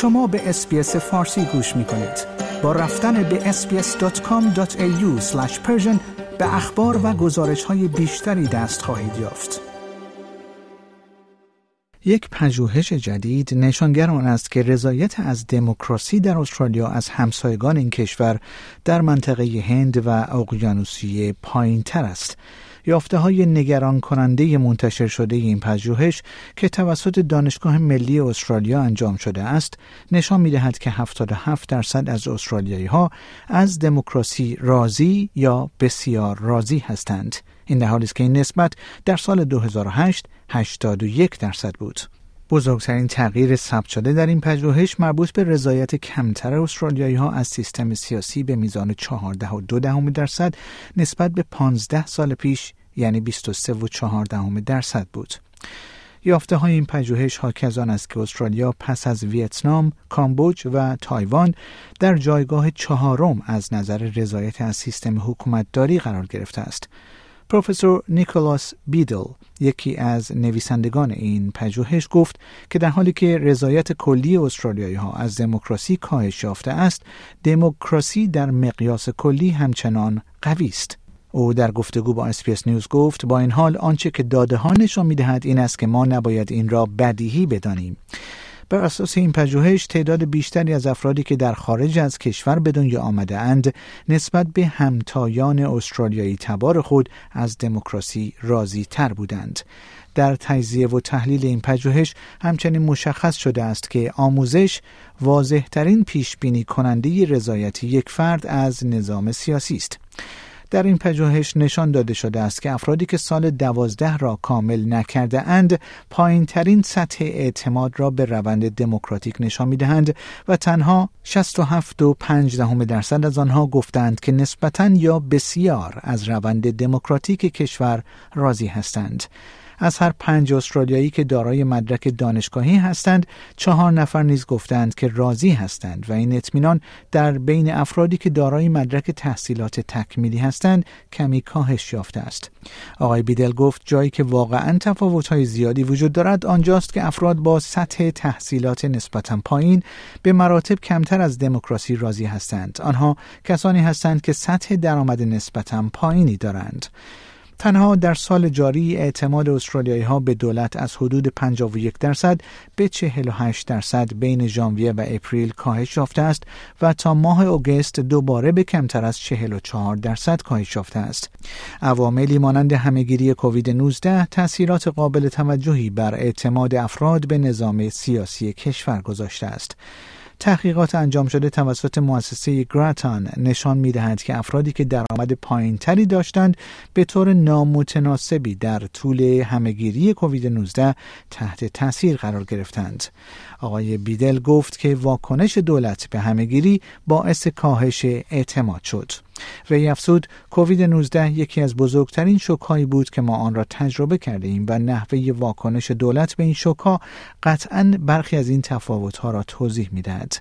شما به اسپیس فارسی گوش می کنید. با رفتن به sbs.com.au به اخبار و گزارش های بیشتری دست خواهید یافت. یک پژوهش جدید نشانگر آن است که رضایت از دموکراسی در استرالیا از همسایگان این کشور در منطقه هند و اقیانوسیه پایین تر است. یافته های نگران کننده منتشر شده این پژوهش که توسط دانشگاه ملی استرالیا انجام شده است نشان می دهد که 77 درصد از استرالیایی ها از دموکراسی راضی یا بسیار راضی هستند. این در حالی است که این نسبت در سال 2008 81 درصد بود. بزرگترین تغییر ثبت شده در این پژوهش مربوط به رضایت کمتر استرالیایی ها از سیستم سیاسی به میزان 14.2 درصد نسبت به 15 سال پیش یعنی 23.4 درصد بود. یافته های این پژوهش حاکی از آن است که استرالیا پس از ویتنام، کامبوج و تایوان در جایگاه چهارم از نظر رضایت از سیستم حکومتداری قرار گرفته است. پروفسور نیکولاس بیدل یکی از نویسندگان این پژوهش گفت که در حالی که رضایت کلی استرالیایی ها از دموکراسی کاهش یافته است دموکراسی در مقیاس کلی همچنان قوی است. او در گفتگو با SBS News گفت با این حال آنچه که داده ها نشان می‌دهد این است که ما نباید این را بدیهی بدانیم. بر اساس این پژوهش تعداد بیشتری از افرادی که در خارج از کشور به دنیا آمده اند نسبت به همتایان استرالیایی تبار خود از دموکراسی راضی تر بودند. در تجزیه و تحلیل این پژوهش همچنین مشخص شده است که آموزش واضحترین پیش بینی کننده رضایت یک فرد از نظام سیاسی است. در این پژوهش نشان داده شده است که افرادی که سال دوازده را کامل نکرده اند پایین ترین سطح اعتماد را به روند دموکراتیک نشان می دهند و تنها 67 و 5 دهم درصد از آنها گفتند که نسبتا یا بسیار از روند دموکراتیک کشور راضی هستند. از هر پنج استرالیایی که دارای مدرک دانشگاهی هستند چهار نفر نیز گفتند که راضی هستند و این اطمینان در بین افرادی که دارای مدرک تحصیلات تکمیلی هستند کمی کاهش یافته است. آقای بیدل گفت جایی که واقعا تفاوت‌های زیادی وجود دارد آنجاست که افراد با سطح تحصیلات نسبتا پایین به مراتب کمتر از دموکراسی راضی هستند. آنها کسانی هستند که سطح درآمد نسبتا پایینی دارند. تنها در سال جاری اعتماد استرالیایی ها به دولت از حدود 51 درصد به 48 درصد بین ژانویه و اپریل کاهش یافته است و تا ماه اوگست دوباره به کمتر از 44 درصد کاهش یافته است. عواملی مانند همهگیری کووید 19 تاثیرات قابل توجهی بر اعتماد افراد به نظام سیاسی کشور گذاشته است. تحقیقات انجام شده توسط مؤسسه گراتان نشان می دهد که افرادی که درآمد پایینتری داشتند به طور نامتناسبی در طول همهگیری کووید 19 تحت تاثیر قرار گرفتند. آقای بیدل گفت که واکنش دولت به همهگیری باعث کاهش اعتماد شد. وی افزود کووید 19 یکی از بزرگترین شوکهایی بود که ما آن را تجربه کرده ایم و نحوه واکنش دولت به این شوکها قطعا برخی از این تفاوتها را توضیح می‌دهد.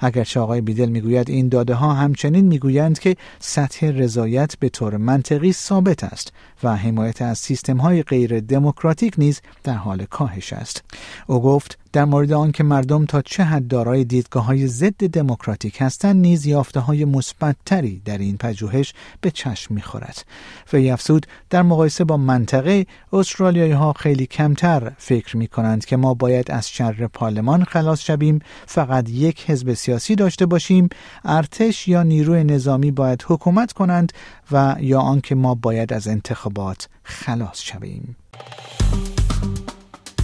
اگرچه آقای بیدل می‌گوید این داده ها همچنین می‌گویند که سطح رضایت به طور منطقی ثابت است و حمایت از سیستم های غیر دموکراتیک نیز در حال کاهش است. او گفت در مورد آنکه مردم تا چه حد دارای دیدگاه های ضد دموکراتیک هستند نیز یافته های مثبتتری در این پژوهش به چشم می‌خورد. و افزود در مقایسه با منطقه استرالیایی ها خیلی کمتر فکر می کنند که ما باید از شر پارلمان خلاص شویم فقط یک حزب سیاسی داشته باشیم ارتش یا نیروی نظامی باید حکومت کنند و یا آنکه ما باید از انتخابات خلاص شویم.